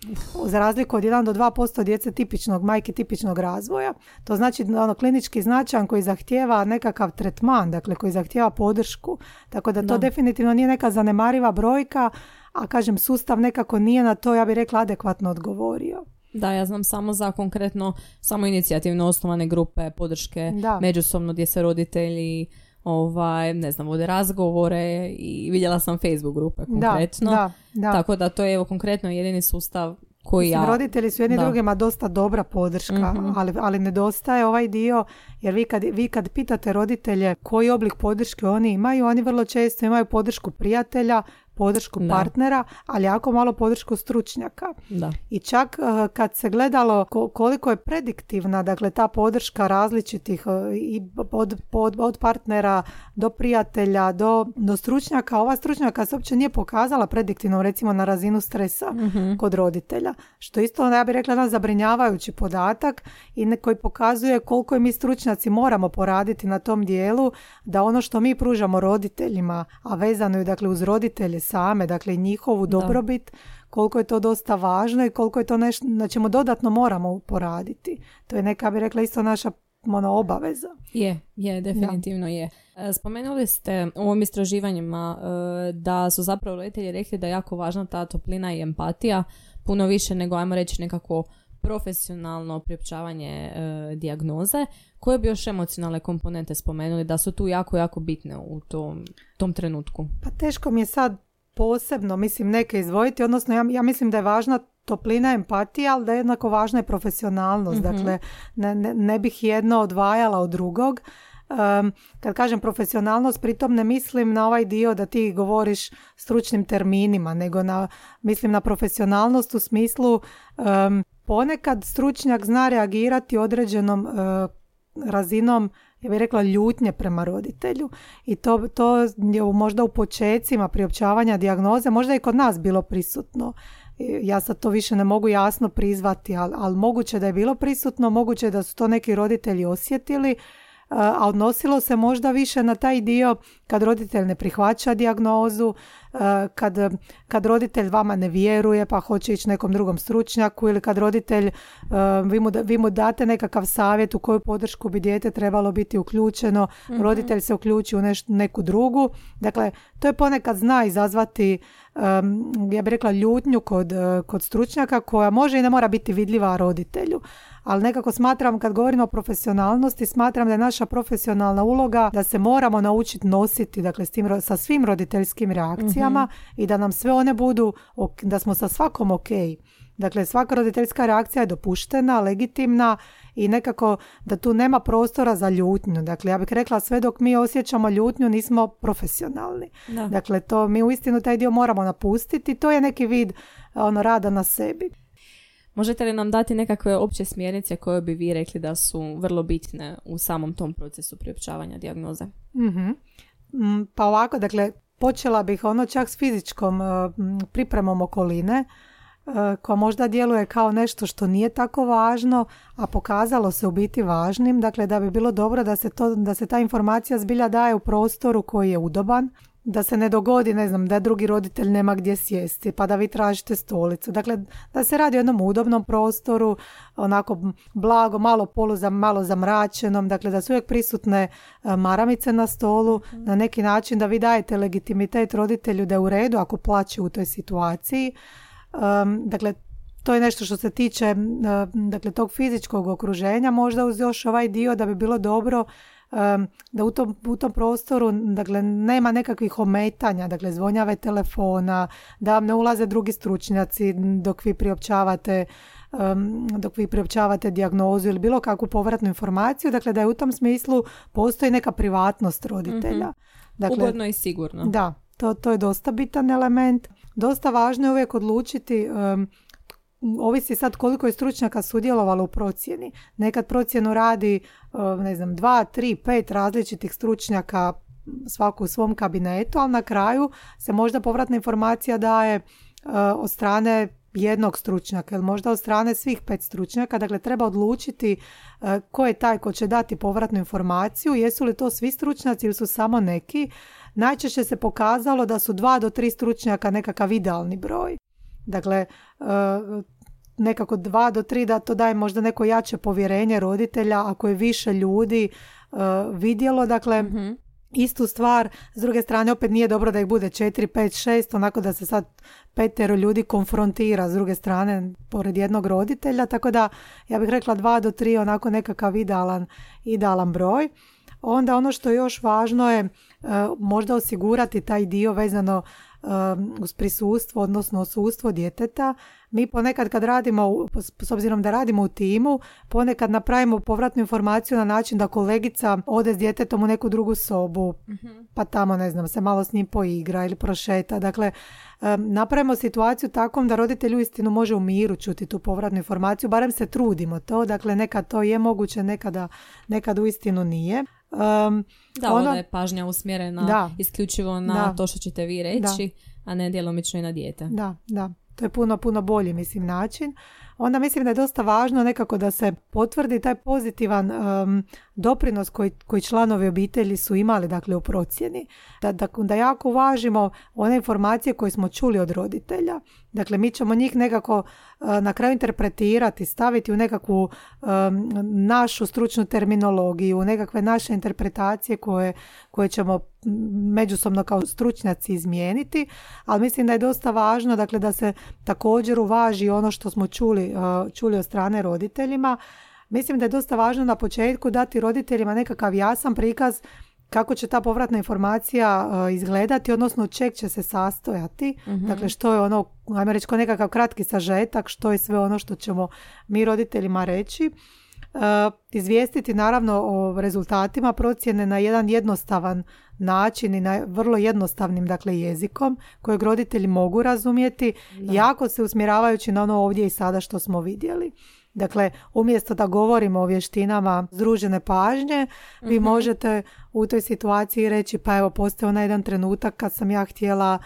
Za razliku od 1 do 2% djece tipičnog, majke tipičnog razvoja. To znači ono klinički značajan koji zahtjeva nekakav tretman, dakle koji zahtjeva podršku. Tako da to definitivno nije neka zanemariva brojka, a kažem sustav nekako nije na to, ja bih rekla, adekvatno odgovorio. Da, ja znam samo za konkretno samo inicijativno osnovane grupe podrške Da. međusobno gdje se roditelji ovaj, ne znam, vode razgovore i vidjela sam Facebook grupe konkretno. Da, da, da. Tako da to je evo konkretno jedini sustav koji Mislim, ja... roditelji su jedni da. drugima dosta dobra podrška, Mhm. ali, ali nedostaje ovaj dio, jer vi kad, vi kad pitate roditelje koji oblik podrške oni imaju, oni vrlo često imaju podršku prijatelja, podršku Da. partnera, ali jako malo podršku stručnjaka. Da. I čak eh, kad se gledalo ko- koliko je prediktivna, dakle ta podrška različitih eh, i od, od, od partnera do prijatelja do, do stručnjaka, ova stručnjaka se uopće nije pokazala prediktivnom recimo na razinu stresa Mhm. kod roditelja. Što isto, ja bih rekla, jedan zabrinjavajući podatak i koji pokazuje koliko i mi stručnjaci moramo poraditi na tom dijelu da ono što mi pružamo roditeljima, a vezano je dakle uz roditelje same, dakle njihovu Da. dobrobit, koliko je to dosta važno i koliko je to nešto na čemu dodatno moramo poraditi. To je neka, bih rekla, isto naša ono, obaveza. Je, je, definitivno je. E, Spomenuli ste u ovim istraživanjima e, da su zapravo roditelji rekli da je jako važna ta toplina i empatija, puno više nego, ajmo reći, nekako profesionalno priopćavanje e, dijagnoze. Koje bi još emocionalne komponente spomenuli da su tu jako, jako bitne u tom, tom trenutku? Pa teško mi je sad posebno, mislim, neke izdvojiti, odnosno ja, ja mislim da je važna toplina empatija, ali da je jednako važna i profesionalnost. Mhm. Dakle, ne, ne, ne bih jedno odvajala od drugog. Um, kad kažem profesionalnost, pritom ne mislim na ovaj dio da ti govoriš stručnim terminima, nego na, mislim na profesionalnost u smislu um, ponekad stručnjak zna reagirati određenom uh, razinom ja bih rekla ljutnje prema roditelju i to, to je možda u počecima priopćavanja dijagnoze možda i kod nas bilo prisutno. Ja sad to više ne mogu jasno prizvati ali, ali moguće da je bilo prisutno moguće da su to neki roditelji osjetili a odnosilo se možda više na taj dio kad roditelj ne prihvaća dijagnozu, kad, kad roditelj vama ne vjeruje pa hoće ići nekom drugom stručnjaku ili kad roditelj, vi mu, vi mu date nekakav savjet u koju podršku bi dijete trebalo biti uključeno, roditelj se uključi u neš- neku drugu. Dakle, to je ponekad zna izazvati ja bih rekla ljutnju kod, kod stručnjaka koja može i ne mora biti vidljiva roditelju. Ali nekako smatram, kad govorimo o profesionalnosti, smatram da je naša profesionalna uloga da se moramo naučiti nositi dakle, s tim, sa svim roditeljskim reakcijama i da nam sve one budu, da smo sa svakom ok. Dakle, svaka roditeljska reakcija je dopuštena, legitimna i nekako da tu nema prostora za ljutnju. Dakle, ja bih rekla sve dok mi osjećamo ljutnju nismo profesionalni. Da. Dakle, to mi uistinu taj dio moramo napustiti. To je neki vid ono, rada na sebi. Možete li nam dati nekakve opće smjernice koje bi vi rekli da su vrlo bitne u samom tom procesu priopćavanja dijagnoze? Mhm. Mm, Pa ovako, dakle, počela bih ono čak s fizičkom e, pripremom okoline, e, koja možda djeluje kao nešto što nije tako važno, a pokazalo se u biti važnim. Dakle, da bi bilo dobro da se, to, da se ta informacija zbilja daje u prostoru koji je udoban, da se ne dogodi, ne znam, da drugi roditelj nema gdje sjesti, pa da vi tražite stolicu. Dakle, da se radi o jednom udobnom prostoru, onako blago, malo polu za, malo zamračenom, dakle da su uvijek prisutne e, maramice na stolu, na neki način da vi dajete legitimitet roditelju da je u redu ako plaće u toj situaciji. Um, dakle, to je nešto što se tiče e, dakle, tog fizičkog okruženja, možda uz još ovaj dio da bi bilo dobro da u tom, u tom prostoru dakle, nema nekakvih ometanja, dakle zvonjave telefona, da vam ne ulaze drugi stručnjaci dok vi priopćavate dok vi priopćavate dijagnozu ili bilo kakvu povratnu informaciju, dakle da je u tom smislu postoji neka privatnost roditelja. Dakle, Ugodno i sigurno. da, to, to je dosta bitan element. Dosta važno je uvijek odlučiti, um, ovisi sad koliko je stručnjaka sudjelovalo u procjeni. Nekad procjenu radi, um, ne znam, dva, tri, pet različitih stručnjaka svaku u svom kabinetu, ali na kraju se možda povratna informacija daje uh, od strane jednog stručnjaka ili možda od strane svih pet stručnjaka. Dakle, treba odlučiti uh, ko je taj ko će dati povratnu informaciju, jesu li to svi stručnjaci ili su samo neki. Najčešće se pokazalo da su dva do tri stručnjaka nekakav idealni broj. Dakle, uh, nekako dva do tri da to daje možda neko jače povjerenje roditelja ako je više ljudi uh, vidjelo. Dakle, Mhm. istu stvar, s druge strane opet nije dobro da ih bude 4, 5, 6, onako da se sad petero ljudi konfrontira s druge strane pored jednog roditelja, tako da ja bih rekla 2 do 3 onako nekakav idealan, idealan broj. Onda ono što je još važno je e, možda osigurati taj dio vezano uz prisustvo, odnosno osustvo djeteta. Mi ponekad kad radimo, s obzirom da radimo u timu, ponekad napravimo povratnu informaciju na način da kolegica ode s djetetom u neku drugu sobu, mhm. pa tamo, ne znam, se malo s njim poigra ili prošeta. Dakle, um, napravimo situaciju takvom da roditelj uistinu može u miru čuti tu povratnu informaciju, barem se trudimo to, dakle nekad to je moguće, nekada, nekad uistinu nije. Um, da, ono, je pažnja usmjerena da, isključivo na to što ćete vi reći, a ne djelomično i na dijete. Da, da. To je puno, puno bolji, mislim, način onda mislim da je dosta važno nekako da se potvrdi taj pozitivan doprinos koji, koji članovi obitelji su imali dakle u procjeni. Da, da, da jako uvažimo one informacije koje smo čuli od roditelja. Dakle, mi ćemo njih nekako eh, na kraju interpretirati, staviti u nekakvu našu stručnu terminologiju, nekakve naše interpretacije koje, koje ćemo međusobno kao stručnjaci izmijeniti, ali mislim da je dosta važno dakle, da se također uvaži ono što smo čuli Uh, čuli od strane roditeljima. Mislim da je dosta važno na početku dati roditeljima nekakav jasan prikaz kako će ta povratna informacija uh, izgledati, odnosno čeg će se sastojati. Mhm. Dakle, što je ono, ajmo reći, nekakav kratki sažetak, što je sve ono što ćemo mi roditeljima reći. Uh, izvijestiti naravno o rezultatima procjene na jedan jednostavan način i na vrlo jednostavnim dakle jezikom kojeg roditelji mogu razumjeti jako se usmjeravajući na ono ovdje i sada što smo vidjeli. Dakle, umjesto da govorimo o vještinama združene pažnje, vi mhm. možete u toj situaciji reći pa evo postoje onaj jedan trenutak kad sam ja htjela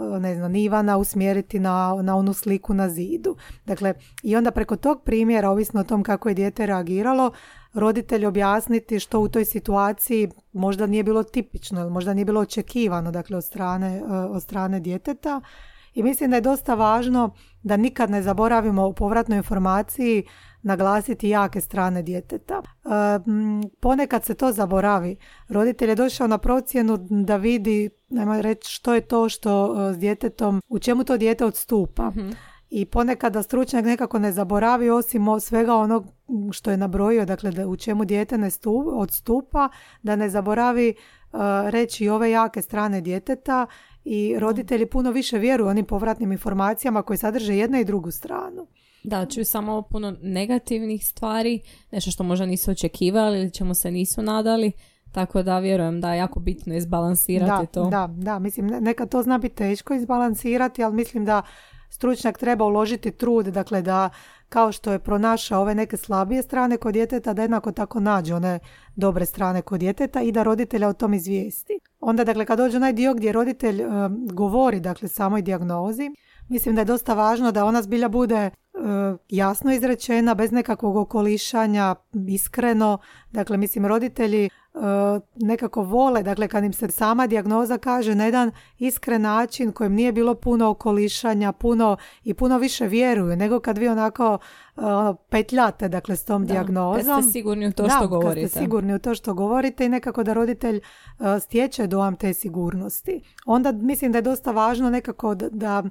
E, ne znam, Ivana usmjeriti na, na onu sliku na zidu. Dakle, i onda preko tog primjera, ovisno o tom kako je dijete reagiralo, roditelj objasniti što u toj situaciji možda nije bilo tipično ili možda nije bilo očekivano dakle, od, strane, e, od strane djeteta. I mislim da je dosta važno da nikad ne zaboravimo u povratnoj informaciji naglasiti jake strane djeteta. E, ponekad se to zaboravi. Roditelj je došao na procjenu da vidi, nema reći što je to što e, s djetetom, u čemu to dijete odstupa. Mhm. I ponekad da stručnjak nekako ne zaboravi osim svega onog što je nabrojio, dakle da u čemu dijete ne odstupa, da ne zaboravi e, reći ove jake strane djeteta i roditelji puno više vjeruju onim povratnim informacijama koje sadrže jednu i drugu stranu. Da, čuju samo puno negativnih stvari, nešto što možda nisu očekivali ili čemu se nisu nadali, tako da vjerujem da je jako bitno izbalansirati da, to. Da, da, mislim nekad to zna biti teško izbalansirati, ali mislim da stručnjak treba uložiti trud, dakle da kao što je pronašao ove neke slabije strane kod djeteta, da jednako tako nađe one dobre strane kod djeteta i da roditelja o tom izvijesti. Onda, dakle, kad dođe onaj dio gdje roditelj govori, dakle, samoj dijagnozi, mislim da je dosta važno da ona zbilja bude E, jasno izrečena, bez nekakvog okolišanja, iskreno. Dakle, mislim, roditelji e, nekako vole, dakle, kad im se sama dijagnoza kaže na jedan iskren način kojem nije bilo puno okolišanja, puno i puno više vjeruju, nego kad vi onako e, ono, petljate, dakle, s tom da, dijagnozom. ste sigurni u to što govorite. Da, ste sigurni u to što govorite i nekako da roditelj stječe dojam te sigurnosti. Onda mislim da je dosta važno nekako da, da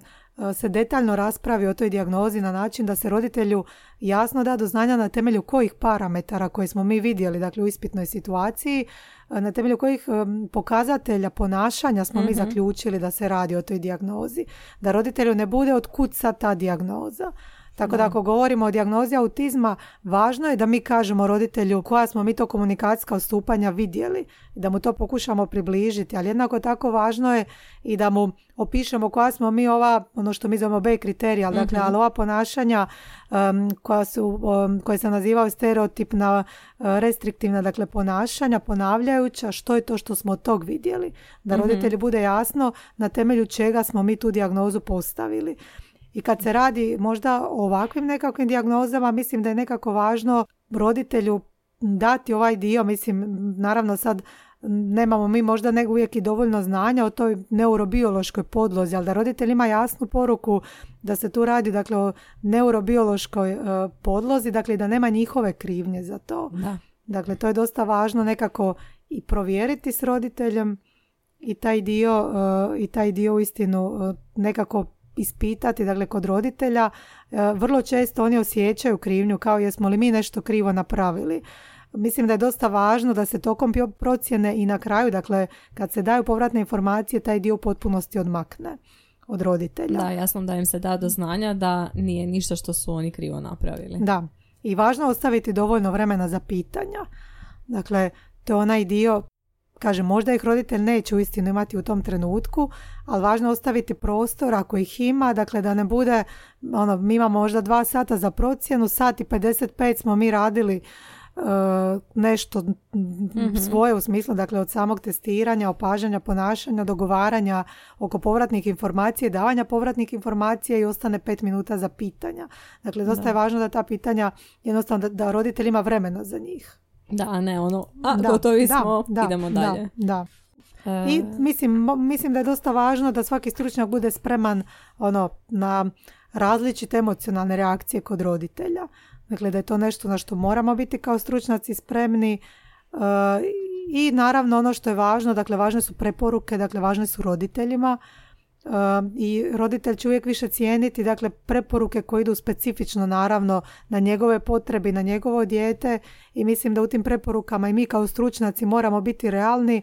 se detaljno raspravi o toj dijagnozi na način da se roditelju jasno da do znanja na temelju kojih parametara koje smo mi vidjeli dakle u ispitnoj situaciji, na temelju kojih pokazatelja ponašanja smo mi mhm. zaključili da se radi o toj dijagnozi. Da roditelju ne bude od kuca ta dijagnoza. Tako da ako govorimo o dijagnozi autizma, važno je da mi kažemo roditelju koja smo mi to komunikacijska odstupanja vidjeli i da mu to pokušamo približiti, ali jednako tako važno je i da mu opišemo koja smo mi ova, ono što mi zovemo B kriterija, dakle, mhm. ali ova ponašanja koja su, koje se nazivaju stereotipna, uh, restriktivna, dakle, ponašanja, ponavljajuća, što je to što smo od tog vidjeli. Da mm roditelji bude jasno na temelju čega smo mi tu dijagnozu postavili. I kad se radi možda o ovakvim nekakvim dijagnozama, mislim da je nekako važno roditelju dati ovaj dio, mislim, naravno sad nemamo mi možda nego uvijek i dovoljno znanja o toj neurobiološkoj podlozi, ali da roditelj ima jasnu poruku da se tu radi dakle o neurobiološkoj uh, podlozi, dakle da nema njihove krivnje za to. Da. Dakle, to je dosta važno nekako i provjeriti s roditeljem i taj dio, i taj dio uistinu nekako ispitati, dakle kod roditelja, vrlo često oni osjećaju krivnju kao jesmo li mi nešto krivo napravili. Mislim da je dosta važno da se tokom procjene i na kraju, dakle kad se daju povratne informacije, taj dio u potpunosti odmakne od roditelja. Da, jasno da im se da do znanja da nije ništa što su oni krivo napravili. Da, i važno ostaviti dovoljno vremena za pitanja. Dakle, to je onaj dio, kaže, možda ih roditelj neće uistinu imati u tom trenutku, ali važno je ostaviti prostor ako ih ima, dakle da ne bude, ono, mi imamo možda dva sata za procjenu, sat i 55 smo mi radili E, nešto mm svoje u smislu dakle od samog testiranja, opažanja ponašanja, dogovaranja oko povratnih informacija, davanja povratnih informacija i ostane pet minuta za pitanja. Dakle, dosta je važno da ta pitanja jednostavno da, da roditelj ima vremena za njih. Da, ne ono, a da, gotovi smo, da, idemo dalje. Da, da. I mislim, mislim da je dosta važno da svaki stručnjak bude spreman ono, na različite emocionalne reakcije kod roditelja. Dakle, da je to nešto na što moramo biti kao stručnjaci spremni e, i naravno ono što je važno, dakle važne su preporuke, dakle važne su roditeljima e, i roditelj će uvijek više cijeniti dakle preporuke koje idu specifično naravno na njegove potrebe na njegovo dijete i mislim da u tim preporukama i mi kao stručnjaci moramo biti realni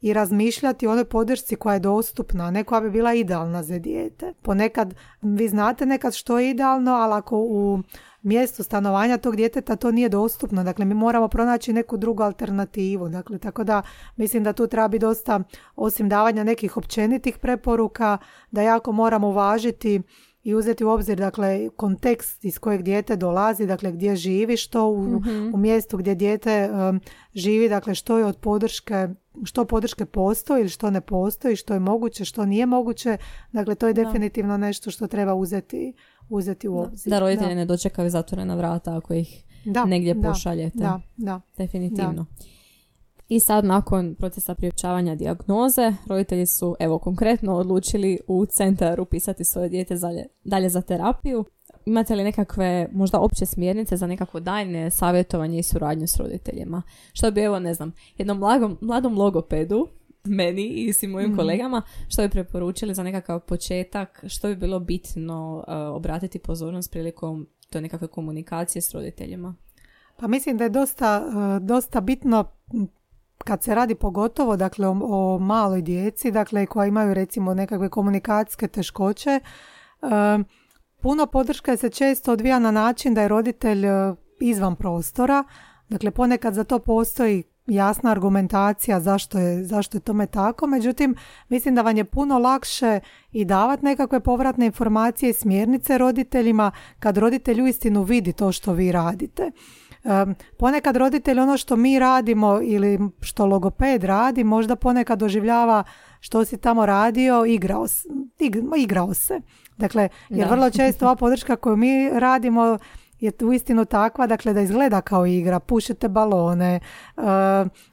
i razmišljati o onoj podršci koja je dostupna, ne koja bi bila idealna za dijete. Ponekad, vi znate nekad što je idealno, ali ako u mjestu stanovanja tog djeteta to nije dostupno. Dakle, mi moramo pronaći neku drugu alternativu. Dakle, tako da mislim da tu treba biti dosta, osim davanja nekih općenitih preporuka, da jako moramo uvažiti i uzeti u obzir dakle kontekst iz kojeg dijete dolazi, dakle gdje živi, što u, mhm. u mjestu gdje dijete um, živi, dakle što je od podrške, što podrške postoji ili što ne postoji, što je moguće, što nije moguće. Dakle, to je definitivno nešto što treba uzeti uzeti u obzir. Da, roditelji ne dočekaju zatvorena vrata ako ih da, negdje da, pošaljete. Da, da. Definitivno. I sad nakon procesa priopćavanja dijagnoze, roditelji su evo konkretno odlučili u centar upisati svoje dijete dalje za terapiju. Imate li nekakve možda opće smjernice za nekako daljnje savjetovanje i suradnju s roditeljima? Što bi evo ne znam, jednom mladom, mladom logopedu meni i svim mojim mhm. kolegama, što bi preporučili za nekakav početak, što bi bilo bitno uh, obratiti pozornost prilikom to nekakve komunikacije s roditeljima? Pa mislim da je dosta, uh, dosta bitno kad se radi pogotovo dakle o, o maloj djeci, dakle koja imaju recimo nekakve komunikacijske teškoće, uh, puno podrška se često odvija na način da je roditelj izvan prostora, dakle ponekad za to postoji jasna argumentacija zašto je, zašto je tome tako. Međutim, mislim da vam je puno lakše i davati nekakve povratne informacije i smjernice roditeljima kad roditelj uistinu vidi to što vi radite. ponekad roditelj ono što mi radimo ili što logoped radi možda ponekad doživljava što si tamo radio, igrao, igrao se. Dakle, jer vrlo često ova podrška koju mi radimo je uistinu takva, dakle da izgleda kao igra, pušete balone, uh,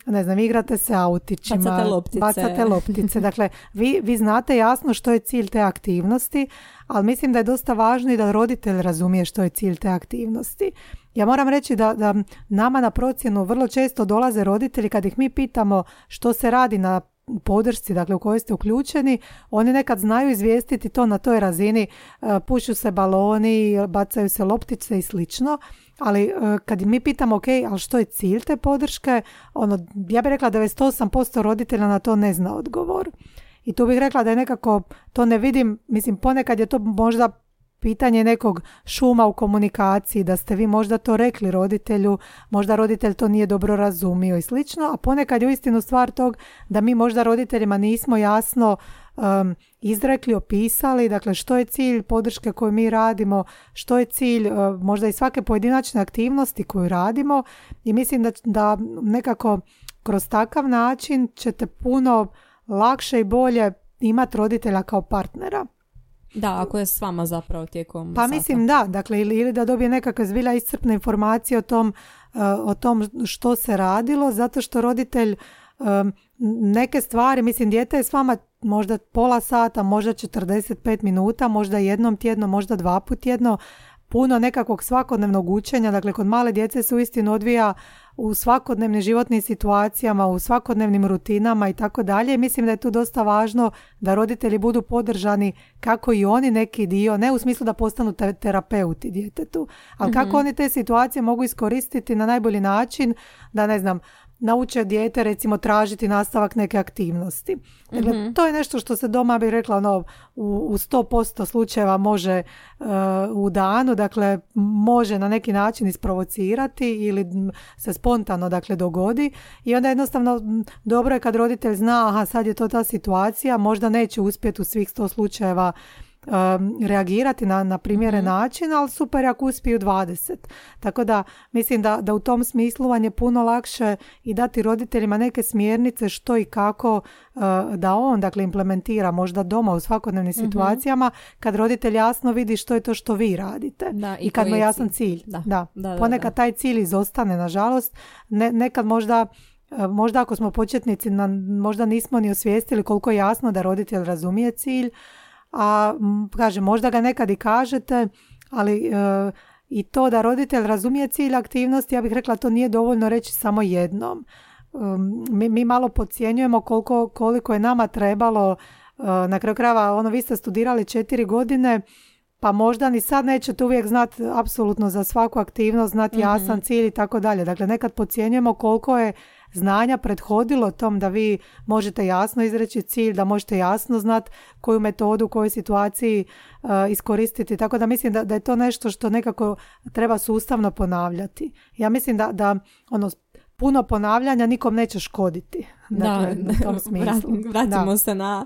ne znam, igrate se autićima, bacate loptice. Bacate loptice. Dakle, vi, vi znate jasno što je cilj te aktivnosti, ali mislim da je dosta važno i da roditelj razumije što je cilj te aktivnosti. Ja moram reći da, da nama na procjenu vrlo često dolaze roditelji kad ih mi pitamo što se radi na podršci dakle u kojoj ste uključeni, oni nekad znaju izvijestiti to na toj razini, e, pušu se baloni, bacaju se loptice i slično, ali e, kad mi pitamo ok, ali što je cilj te podrške, ono, ja bih rekla da 98% roditelja na to ne zna odgovor. I tu bih rekla da je nekako, to ne vidim, mislim ponekad je to možda pitanje nekog šuma u komunikaciji, da ste vi možda to rekli roditelju, možda roditelj to nije dobro razumio i slično, a ponekad je uistinu stvar tog da mi možda roditeljima nismo jasno um, izrekli, opisali, dakle što je cilj podrške koju mi radimo, što je cilj uh, možda i svake pojedinačne aktivnosti koju radimo i mislim da, da nekako kroz takav način ćete puno lakše i bolje imati roditelja kao partnera. Da, ako je s vama zapravo tijekom Pa mislim da, dakle ili, ili da dobije nekakve zbilja iscrpne informacije o tom, uh, o tom što se radilo, zato što roditelj um, neke stvari, mislim dijete je s vama možda pola sata, možda 45 minuta, možda jednom tjedno, možda dva put tjedno, puno nekakvog svakodnevnog učenja, dakle kod male djece se uistinu odvija u svakodnevnim životnim situacijama, u svakodnevnim rutinama i tako dalje. Mislim da je tu dosta važno da roditelji budu podržani kako i oni neki dio, ne u smislu da postanu terapeuti djetetu, ali kako mhm. oni te situacije mogu iskoristiti na najbolji način, da ne znam, nauče dijete recimo tražiti nastavak neke aktivnosti. Dakle, mhm. to je nešto što se doma bi rekla ono, u, u 100% slučajeva može uh, u danu, dakle može na neki način isprovocirati ili se spontano dakle dogodi i onda jednostavno dobro je kad roditelj zna aha sad je to ta situacija, možda neće uspjeti u svih 100 slučajeva um, reagirati na, na primjeren mm način, ali super ako uspiju 20. Tako da mislim da, da u tom smislu vam je puno lakše i dati roditeljima neke smjernice što i kako uh, da on dakle implementira možda doma u svakodnevnim mhm. situacijama kad roditelj jasno vidi što je to što vi radite da, i, kad mu je jasan cilj. Da. Da. da. Ponekad taj cilj izostane nažalost, ne, nekad možda uh, Možda ako smo početnici, možda nismo ni osvijestili koliko je jasno da roditelj razumije cilj, a kažem, možda ga nekad i kažete, ali e, i to da roditelj razumije cilj aktivnosti, ja bih rekla to nije dovoljno reći samo jednom. mi, mi malo podcjenjujemo koliko, koliko je nama trebalo, e, na kraju krajeva, ono vi ste studirali četiri godine, pa možda ni sad nećete uvijek znati apsolutno za svaku aktivnost, znati jasan cilj i tako dalje. Dakle, nekad podcjenjujemo koliko je znanja prethodilo tom da vi možete jasno izreći cilj, da možete jasno znati koju metodu u kojoj situaciji uh, iskoristiti. Tako da mislim da, da je to nešto što nekako treba sustavno ponavljati. Ja mislim da, da ono, puno ponavljanja nikom neće škoditi. Dakle, da, u tom smislu. Vratimo se na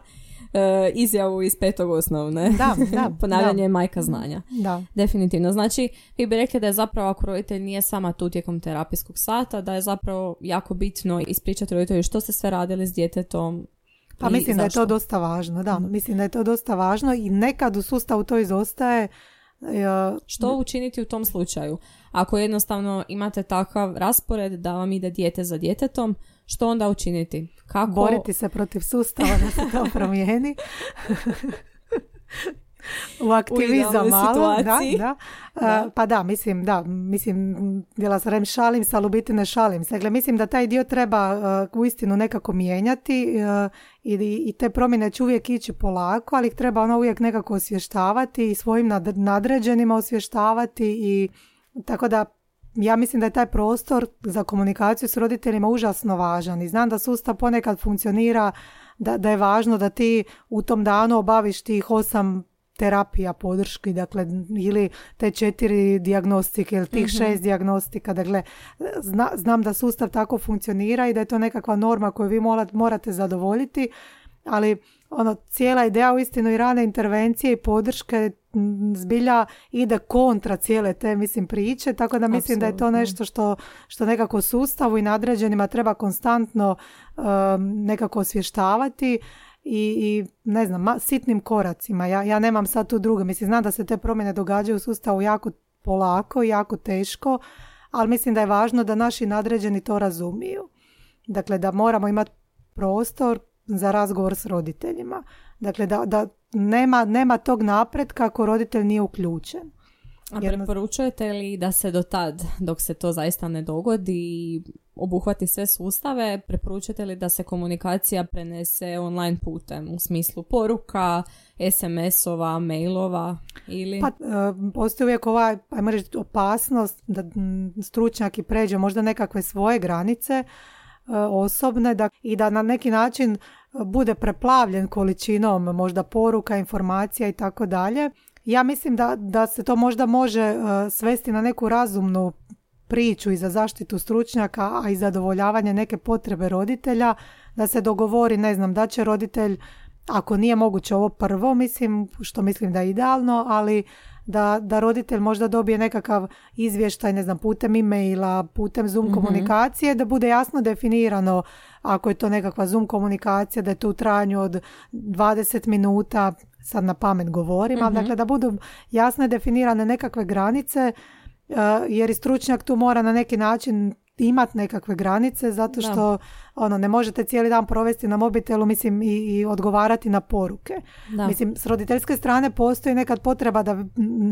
E, izjavu iz petog osnovne. Da, da. Ponavljanje je majka znanja. Da. Definitivno. Znači, vi bi rekli da je zapravo ako roditelj nije sama tu tijekom terapijskog sata, da je zapravo jako bitno ispričati roditelju što ste sve radili s djetetom, pa mislim da je to dosta važno, da. Mhm. Mislim da je to dosta važno i nekad u sustavu to izostaje. Što učiniti u tom slučaju? Ako jednostavno imate takav raspored da vam ide dijete za djetetom, što onda učiniti? Kako... Boriti se protiv sustava da se to promijeni. u aktivizam malo, da, da. da. pa da, mislim, da, mislim, bila sam šalim se, ali u biti ne šalim se. Dakle, mislim da taj dio treba uh, uistinu nekako mijenjati uh, i, i te promjene će uvijek ići polako, ali ih treba ono uvijek nekako osvještavati i svojim nadređenima osvještavati i tako da ja mislim da je taj prostor za komunikaciju s roditeljima užasno važan i znam da sustav ponekad funkcionira da, da je važno da ti u tom danu obaviš tih osam terapija podrški, dakle, ili te četiri dijagnostike ili tih mm šest dijagnostika. Dakle, zna, znam da sustav tako funkcionira i da je to nekakva norma koju vi morate zadovoljiti, ali ono, cijela ideja u istinu i rane intervencije i podrške zbilja ide kontra cijele te mislim priče, tako da mislim da je to nešto što, što nekako sustavu i nadređenima treba konstantno um, nekako osvještavati i, i ne znam, sitnim koracima. Ja, ja nemam sad tu druge. Mislim, znam da se te promjene događaju u sustavu jako polako i jako teško, ali mislim da je važno da naši nadređeni to razumiju. Dakle, da moramo imati prostor za razgovor s roditeljima. Dakle, da, da nema, nema tog napretka ako roditelj nije uključen. A preporučujete li da se do tad, dok se to zaista ne dogodi, obuhvati sve sustave, preporučujete li da se komunikacija prenese online putem u smislu poruka, SMS-ova, mailova ili... Pa, e, postoji uvijek ova, ajmo reći, opasnost da stručnjak i pređe možda nekakve svoje granice e, osobne da, i da na neki način bude preplavljen količinom možda poruka, informacija i tako dalje. Ja mislim da, da se to možda može e, svesti na neku razumnu priču i za zaštitu stručnjaka, a i zadovoljavanje neke potrebe roditelja, da se dogovori, ne znam, da će roditelj, ako nije moguće ovo prvo, mislim, što mislim da je idealno, ali da, da roditelj možda dobije nekakav izvještaj, ne znam, putem e-maila, putem Zoom mm komunikacije, da bude jasno definirano ako je to nekakva Zoom komunikacija, da je to u trajanju od 20 minuta, sad na pamet govorim, ali mhm. dakle da budu jasne definirane nekakve granice, eh, jer i stručnjak tu mora na neki način imati nekakve granice zato što ono ne možete cijeli dan provesti na mobitelu mislim i, i odgovarati na poruke. Da. Mislim s roditeljske strane postoji nekad potreba da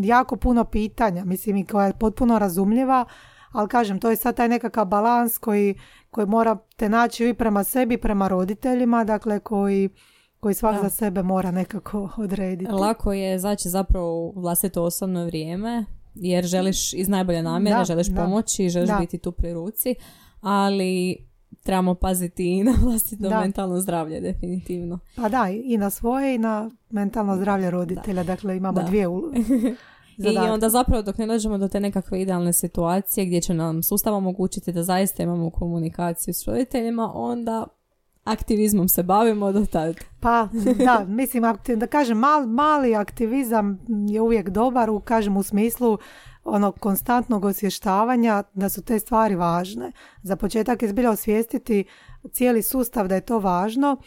jako puno pitanja mislim i koja je potpuno razumljiva ali kažem, to je sad taj nekakav balans koji, koji morate naći i prema sebi prema roditeljima, dakle koji, koji svak za sebe mora nekako odrediti. Lako je zaći zapravo u vlastito osobno vrijeme, jer želiš iz najbolje namjere, želiš da, pomoći, želiš biti tu pri ruci, ali trebamo paziti i na vlastito mentalno zdravlje, definitivno. Pa da, i na svoje i na mentalno zdravlje roditelja, dakle imamo dvije I onda zapravo dok ne dođemo do te nekakve idealne situacije gdje će nam sustav omogućiti da zaista imamo komunikaciju s roditeljima, onda aktivizmom se bavimo do tad. Pa da, mislim da kažem mali aktivizam je uvijek dobar u kažem u smislu ono konstantnog osvještavanja da su te stvari važne. Za početak je zbilja osvijestiti cijeli sustav da je to važno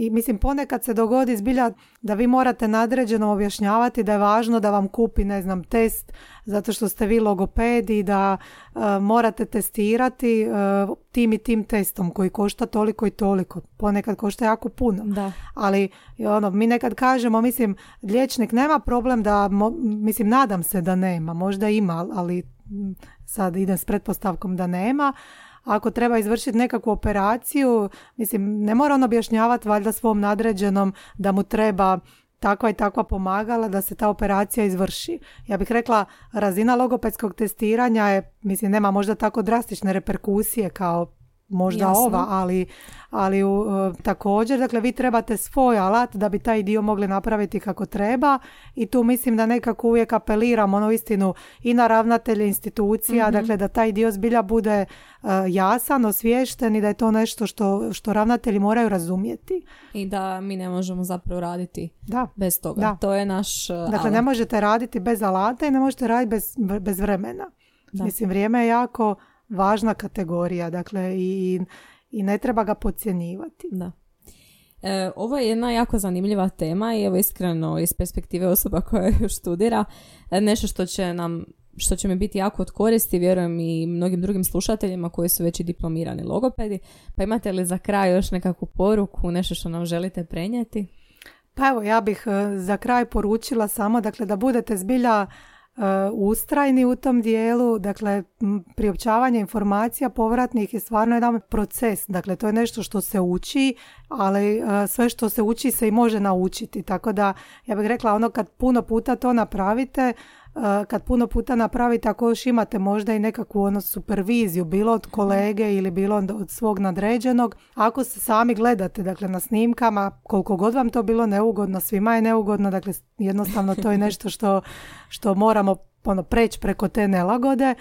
i mislim ponekad se dogodi zbilja da vi morate nadređeno objašnjavati da je važno da vam kupi ne znam test zato što ste vi logopedi da e, morate testirati uh, tim i tim testom koji košta toliko i toliko. Ponekad košta jako puno. Da. Ali ono mi nekad kažemo mislim liječnik nema problem da mislim nadam se da nema, možda ima, ali sad idem s pretpostavkom da nema ako treba izvršiti nekakvu operaciju, mislim, ne mora on objašnjavati valjda svom nadređenom da mu treba takva i takva pomagala da se ta operacija izvrši. Ja bih rekla, razina logopedskog testiranja je, mislim, nema možda tako drastične reperkusije kao možda ova, ali, ali uh, također, dakle, vi trebate svoj alat da bi taj dio mogli napraviti kako treba i tu mislim da nekako uvijek apeliram ono istinu i na ravnatelje institucija, mhm. dakle, da taj dio zbilja bude uh, jasan, osviješten i da je to nešto što, što ravnatelji moraju razumjeti. I da mi ne možemo zapravo raditi da. bez toga. Da. To je naš uh, Dakle, ne možete raditi bez alata i ne možete raditi bez, bez vremena. Mislim, vrijeme je jako važna kategorija, dakle i, i ne treba ga podcjenjivati. Da. E, ovo je jedna jako zanimljiva tema i evo iskreno iz perspektive osoba koja još studira e, nešto što će nam što će mi biti jako od koristi, vjerujem i mnogim drugim slušateljima koji su već i diplomirani logopedi. Pa imate li za kraj još nekakvu poruku, nešto što nam želite prenijeti? Pa evo, ja bih e, za kraj poručila samo dakle, da budete zbilja Uh, ustrajni u tom dijelu, dakle priopćavanje informacija povratnih je stvarno jedan proces, dakle to je nešto što se uči, ali uh, sve što se uči se i može naučiti, tako da ja bih rekla ono kad puno puta to napravite, kad puno puta napravite, ako još imate možda i nekakvu ono superviziju, bilo od kolege ili bilo od svog nadređenog, ako se sami gledate, dakle na snimkama, koliko god vam to bilo neugodno, svima je neugodno, dakle jednostavno to je nešto što, što moramo ono, preći preko te nelagode.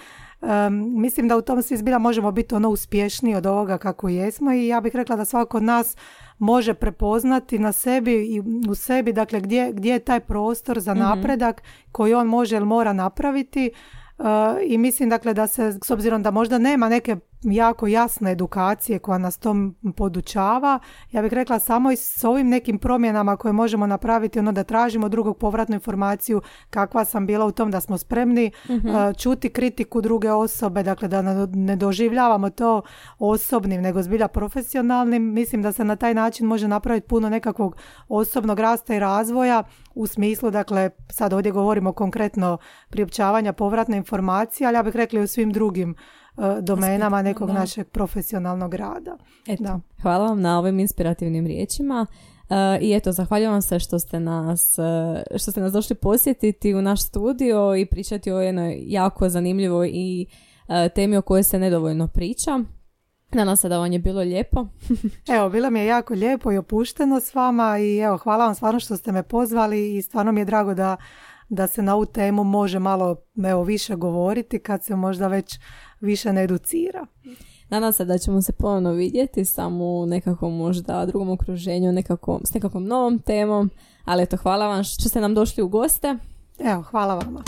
Mislim da u tom svi zbilja možemo biti ono uspješniji od ovoga kako jesmo i ja bih rekla da svako od nas može prepoznati na sebi i u sebi dakle gdje, gdje je taj prostor za mhm. napredak koji on može ili mora napraviti uh, i mislim dakle da se s obzirom da možda nema neke jako jasne edukacije koja nas tom podučava. Ja bih rekla samo i s ovim nekim promjenama koje možemo napraviti, ono da tražimo drugog povratnu informaciju kakva sam bila u tom da smo spremni mhm. čuti kritiku druge osobe, dakle da ne doživljavamo to osobnim nego zbilja profesionalnim. Mislim da se na taj način može napraviti puno nekakvog osobnog rasta i razvoja u smislu, dakle sad ovdje govorimo konkretno priopćavanja povratne informacije, ali ja bih rekla i u svim drugim domenama nekog našeg profesionalnog rada. Eto, da. Hvala vam na ovim inspirativnim riječima. Uh, I eto, zahvaljujem se što ste nas, uh, što ste nas došli posjetiti u naš studio i pričati o jednoj jako zanimljivoj i uh, temi o kojoj se nedovoljno priča. Nadam se da vam je bilo lijepo. evo, bilo mi je jako lijepo i opušteno s vama i evo, hvala vam stvarno što ste me pozvali i stvarno mi je drago da, da se na ovu temu može malo evo, više govoriti kad se možda već više ne educira. Nadam se da ćemo se ponovno vidjeti samo u nekakvom možda drugom okruženju, nekako, s nekakvom novom temom. Ali eto, hvala vam što ste nam došli u goste. Evo, hvala vama.